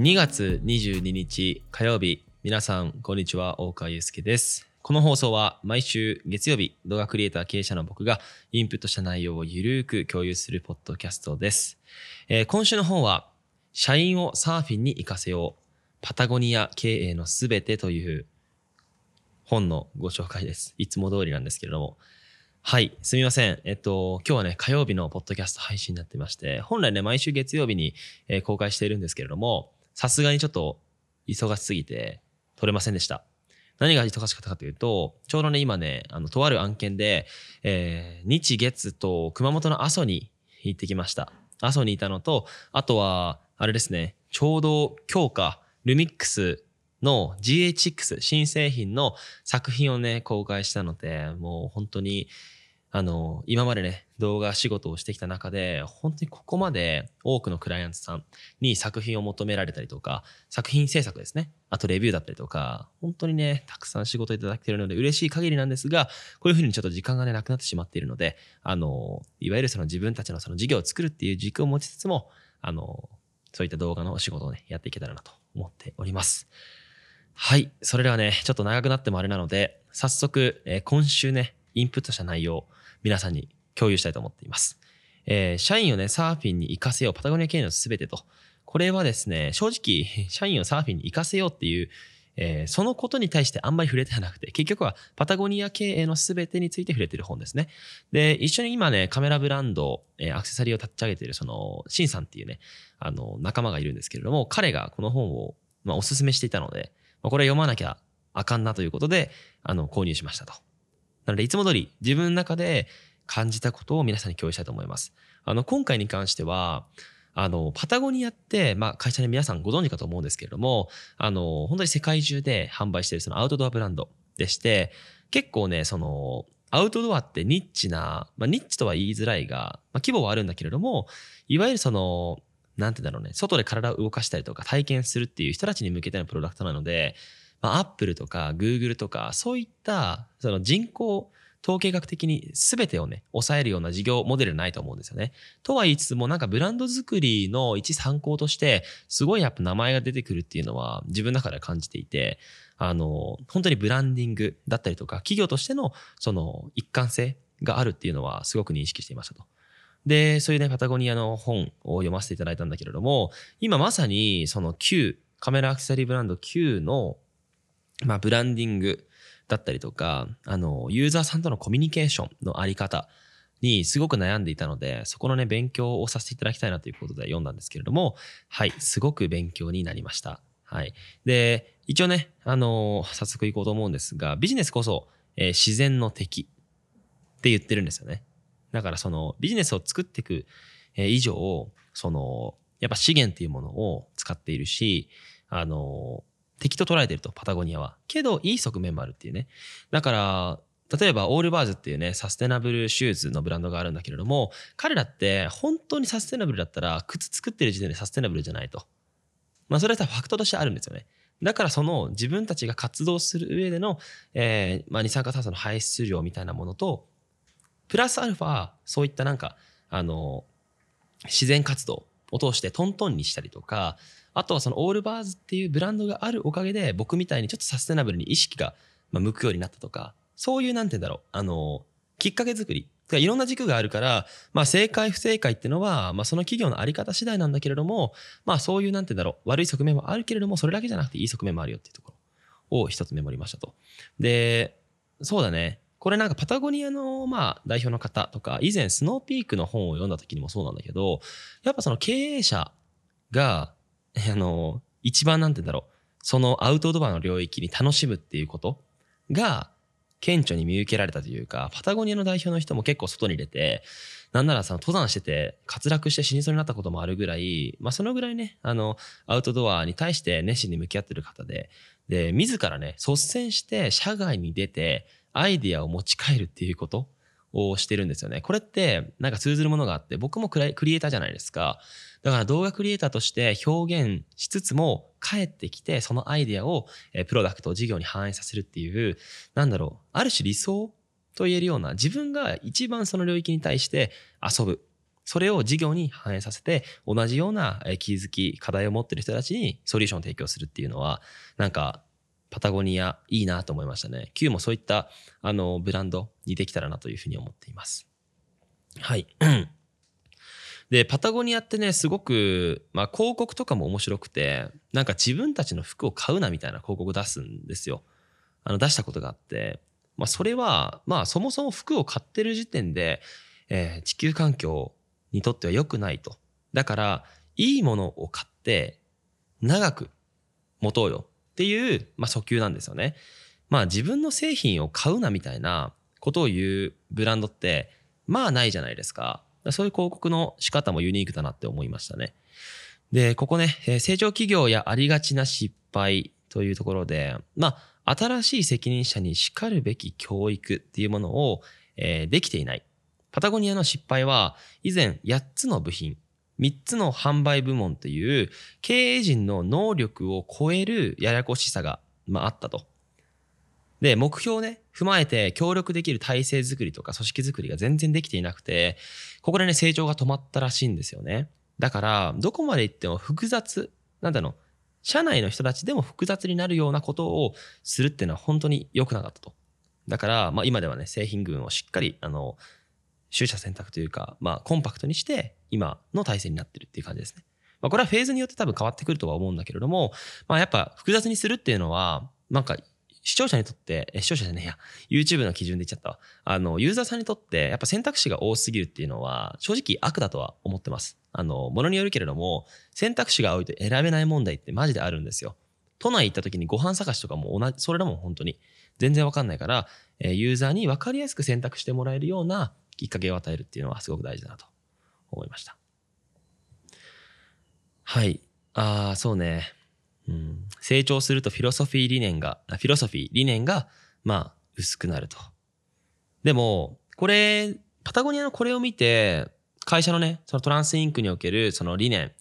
2月22日火曜日皆さんこんにちは大川祐介です。この放送は毎週月曜日動画クリエイター経営者の僕がインプットした内容をゆるーく共有するポッドキャストです、えー、今週の本は社員をサーフィンに活かせようパタゴニア経営のすべてという本のご紹介です。いつも通りなんですけれども。はい、すみません。えっと、今日はね、火曜日のポッドキャスト配信になってまして、本来ね、毎週月曜日に、えー、公開しているんですけれども、さすがにちょっと忙しすぎて撮れませんでした。何が忙しかったかというと、ちょうどね、今ね、あの、とある案件で、えー、日月と熊本の阿蘇に行ってきました。阿蘇にいたのと、あとは、あれですね、ちょうど今日か、ルミックスの GHX 新製品の作品をね、公開したので、もう本当に、あの、今までね、動画仕事をしてきた中で、本当にここまで多くのクライアントさんに作品を求められたりとか、作品制作ですね。あとレビューだったりとか、本当にね、たくさん仕事いただけているので嬉しい限りなんですが、こういうふうにちょっと時間がね、なくなってしまっているので、あの、いわゆるその自分たちのその事業を作るっていう軸を持ちつつも、あの、そういった動画のお仕事をね、やっていけたらなと思っております。はい。それではね、ちょっと長くなってもあれなので、早速、えー、今週ね、インプットした内容、皆さんに共有したいと思っています。えー、社員をね、サーフィンに行かせよう、パタゴニア経営のすべてと。これはですね、正直、社員をサーフィンに行かせようっていう、えー、そのことに対してあんまり触れてはなくて、結局はパタゴニア経営のすべてについて触れてる本ですね。で、一緒に今ね、カメラブランド、えー、アクセサリーを立ち上げている、その、シンさんっていうね、あの、仲間がいるんですけれども、彼がこの本を、まあ、おすすめしていたので、まあ、これ読まなきゃあかんなということで、あの、購入しましたと。なので、いつも通り自分の中で感じたことを皆さんに共有したいと思います。あの、今回に関しては、あの、パタゴニアって、まあ、会社で皆さんご存知かと思うんですけれども、あの、本当に世界中で販売しているそのアウトドアブランドでして、結構ね、その、アウトドアってニッチな、まあ、ニッチとは言いづらいが、まあ、規模はあるんだけれども、いわゆるその、なんてだろうね、外で体を動かしたりとか体験するっていう人たちに向けてのプロダクトなので、まあ、アップルとかグーグルとか、そういったその人口、統計学的に全てをね、抑えるような事業モデルないと思うんですよね。とは言いつつも、なんかブランド作りの一参考として、すごいやっぱ名前が出てくるっていうのは自分の中で感じていて、あの、本当にブランディングだったりとか、企業としてのその一貫性があるっていうのはすごく認識していましたと。で、そういうね、パタゴニアの本を読ませていただいたんだけれども、今まさにその Q、カメラアクセサリーブランド Q の、まあ、ブランディングだったりとか、あの、ユーザーさんとのコミュニケーションのあり方にすごく悩んでいたので、そこのね、勉強をさせていただきたいなということで読んだんですけれども、はい、すごく勉強になりました。はい。で、一応ね、あの早速行こうと思うんですが、ビジネスこそ、えー、自然の敵って言ってるんですよね。だからそのビジネスを作っていくえ以上、その、やっぱ資源っていうものを使っているし、あの、敵と捉えてると、パタゴニアは。けど、いい側面もあるっていうね。だから、例えば、オールバーズっていうね、サステナブルシューズのブランドがあるんだけれども、彼らって本当にサステナブルだったら、靴作ってる時点でサステナブルじゃないと。まあ、それはファクトとしてあるんですよね。だからその自分たちが活動する上での、えー、まあ、二酸化炭素の排出量みたいなものと、プラスアルファ、そういったなんか、あの、自然活動を通してトントンにしたりとか、あとはそのオールバーズっていうブランドがあるおかげで僕みたいにちょっとサステナブルに意識が向くようになったとか、そういうなんて言うんだろう、あの、きっかけ作り。いろんな軸があるから、まあ正解不正解っていうのは、まあその企業のあり方次第なんだけれども、まあそういうなんて言うんだろう、悪い側面もあるけれども、それだけじゃなくていい側面もあるよっていうところを一つメモりましたと。で、そうだね。これなんかパタゴニアのまあ代表の方とか、以前スノーピークの本を読んだ時にもそうなんだけど、やっぱその経営者が、あの、一番なんて言うんだろう、そのアウトドアの領域に楽しむっていうことが、顕著に見受けられたというか、パタゴニアの代表の人も結構外に出て、なんならその登山してて滑落して死にそうになったこともあるぐらい、まあそのぐらいね、あの、アウトドアに対して熱心に向き合ってる方で、で、自らね、率先して社外に出て、アイディアを持ち帰るっていうことをしてるんですよね。これってなんか通ずるものがあって、僕もクリエイターじゃないですか。だから動画クリエイターとして表現しつつも帰ってきて、そのアイディアをプロダクト、事業に反映させるっていう、なんだろう、ある種理想と言えるような自分が一番その領域に対して遊ぶ。それを事業に反映させて、同じような気づき、課題を持ってる人たちにソリューションを提供するっていうのは、なんか、パタゴニアいいなと思いましたね。Q もそういったあのブランドにできたらなというふうに思っています。はい。で、パタゴニアってね、すごく、まあ広告とかも面白くて、なんか自分たちの服を買うなみたいな広告を出すんですよ。あの出したことがあって、まあそれは、まあそもそも服を買ってる時点で、えー、地球環境にとっては良くないと。だから、いいものを買って、長く持とうよっていう、まあ、訴求なんですよね。まあ自分の製品を買うなみたいなことを言うブランドって、まあないじゃないですか。そういう広告の仕方もユニークだなって思いましたね。で、ここね、成長企業やありがちな失敗というところで、まあ、新しい責任者に叱るべき教育っていうものを、えー、できていない。パタゴニアの失敗は、以前8つの部品、3つの販売部門という経営陣の能力を超えるややこしさが、まあ、あったと。で、目標をね、踏まえて協力できる体制づくりとか組織づくりが全然できていなくて、ここでね、成長が止まったらしいんですよね。だから、どこまで行っても複雑、なんだろう、社内の人たちでも複雑になるようなことをするっていうのは本当に良くなかったと。だから、まあ今ではね、製品群をしっかり、あの、取捨選択というか、まあコンパクトにして今の体制になってるっていう感じですね。まあこれはフェーズによって多分変わってくるとは思うんだけれども、まあやっぱ複雑にするっていうのは、なんか視聴者にとって、視聴者じゃねえや、YouTube の基準で言っちゃったわ。あの、ユーザーさんにとって、やっぱ選択肢が多すぎるっていうのは、正直悪だとは思ってます。あの、ものによるけれども、選択肢が多いと選べない問題ってマジであるんですよ。都内行った時にご飯探しとかも同じ、それらも本当に全然わかんないから、ユーザーに分かりやすく選択してもらえるようなきっかけを与えるっていうのはすごく大事だなと思いました。はい。ああ、そうね。うん、成長するとフィロソフィー理念が、フィロソフィー理念が、まあ、薄くなると。でも、これ、パタゴニアのこれを見て、会社のね、そのトランスインクにおけるその理念、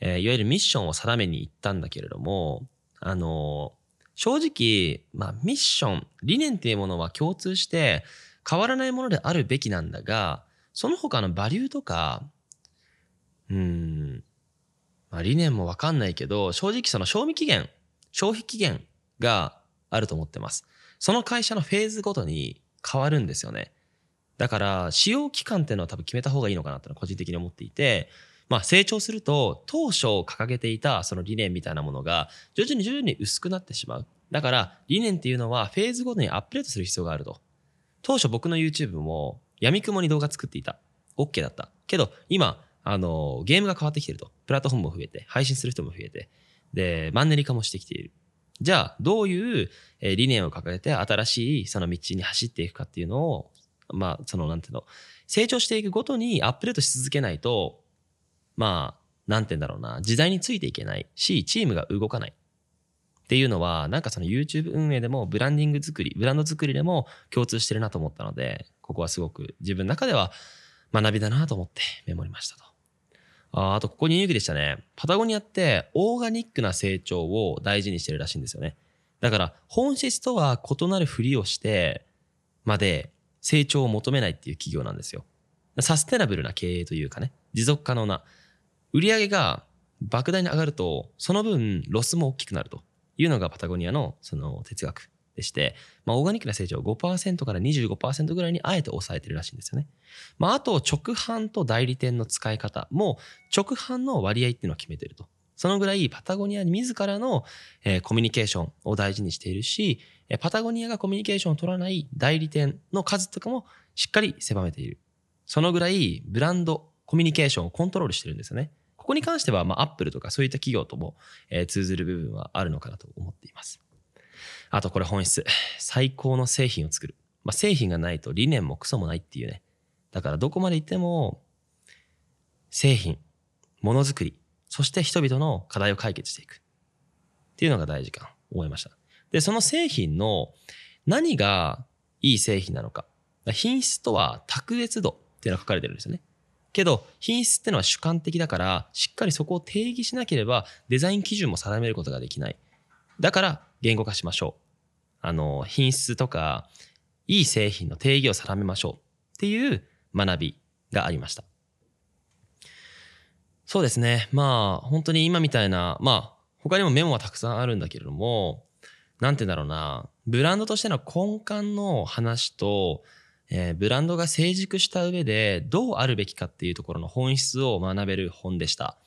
えー、いわゆるミッションを定めに行ったんだけれども、あのー、正直、まあ、ミッション、理念っていうものは共通して変わらないものであるべきなんだが、その他のバリューとか、うん、まあ、理念もわかんないけど、正直その賞味期限、消費期限があると思ってます。その会社のフェーズごとに変わるんですよね。だから、使用期間っていうのは多分決めた方がいいのかなってのは個人的に思っていて、まあ成長すると当初掲げていたその理念みたいなものが徐々に徐々に薄くなってしまう。だから理念っていうのはフェーズごとにアップデートする必要があると。当初僕の YouTube も闇雲に動画作っていた。OK だった。けど今あの、ゲームが変わってきてると。プラットフォームも増えて、配信する人も増えて、で、マンネリ化もしてきている。じゃあ、どういう理念を掲げて新しいその道に走っていくかっていうのを、まあ、その、なんていうの、成長していくごとにアップデートし続けないと、まあ、なんて言うんだろうな、時代についていけないし、チームが動かない。っていうのは、なんかその YouTube 運営でもブランディング作り、ブランド作りでも共通してるなと思ったので、ここはすごく自分の中では学びだなと思ってメモりましたと。ああと、ここにユニークでしたね。パタゴニアってオーガニックな成長を大事にしてるらしいんですよね。だから、本質とは異なるふりをしてまで成長を求めないっていう企業なんですよ。サステナブルな経営というかね、持続可能な。売上が莫大に上がると、その分ロスも大きくなるというのがパタゴニアのその哲学でして、まあ、オーガニックな成長を5%から25%ぐらいにあえて抑えてるらしいんですよね。まあ、あと、直販と代理店の使い方も、直販の割合っていうのを決めてると。そのぐらいパタゴニア自らの、えー、コミュニケーションを大事にしているしえ、パタゴニアがコミュニケーションを取らない代理店の数とかもしっかり狭めている。そのぐらいブランド、コミュニケーションをコントロールしてるんですよね。ここに関しては、まあ、アップルとかそういった企業とも、えー、通ずる部分はあるのかなと思っています。あとこれ本質。最高の製品を作る。まあ、製品がないと理念もクソもないっていうね。だからどこまで行っても、製品、ものづくり、そして人々の課題を解決していく。っていうのが大事か思いました。で、その製品の何がいい製品なのか。品質とは卓越度っていうのが書かれてるんですよね。けど、品質ってのは主観的だから、しっかりそこを定義しなければ、デザイン基準も定めることができない。だから、言語化しましょう。あの、品質とか、いい製品の定義を定めましょうっていう学びがありました。そうですね。まあ、本当に今みたいな、まあ、他にもメモはたくさんあるんだけれども、なんて言うんだろうな、ブランドとしての根幹の話と、えーブランドが成熟した上でどうあるべきかっていうところの本質を学べる本でした。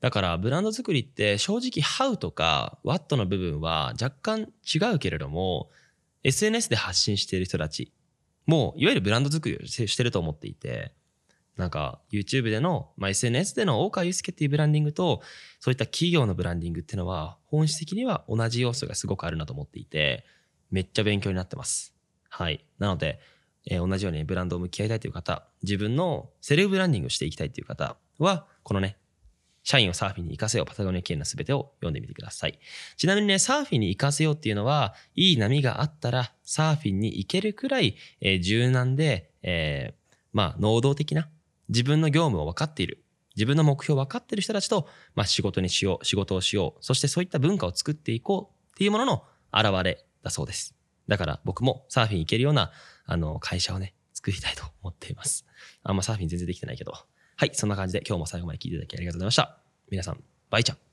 だからブランド作りって正直 How とか What の部分は若干違うけれども SNS で発信している人たちもういわゆるブランド作りをしてしてると思っていてなんか YouTube での、まあ、SNS での大川祐介っていうブランディングとそういった企業のブランディングっていうのは本質的には同じ要素がすごくあるなと思っていてめっちゃ勉強になってます。はい。なので、えー同じようにブランドを向き合いたいという方、自分のセルフブランディングをしていきたいという方は、このね、社員をサーフィンに行かせようパタゴニア経営のすべてを読んでみてください。ちなみにね、サーフィンに行かせようっていうのは、いい波があったらサーフィンに行けるくらい、えー柔軟で、えーまあ、能動的な自分の業務を分かっている。自分の目標を分かっている人たちと、まあ、仕事にしよう、仕事をしよう。そしてそういった文化を作っていこうっていうものの表れだそうです。だから僕もサーフィン行けるような、あの、会社をね、作りたいと思っています。あんまサーフィン全然できてないけど。はい、そんな感じで今日も最後まで聞いていただきありがとうございました。皆さん、バイちゃん。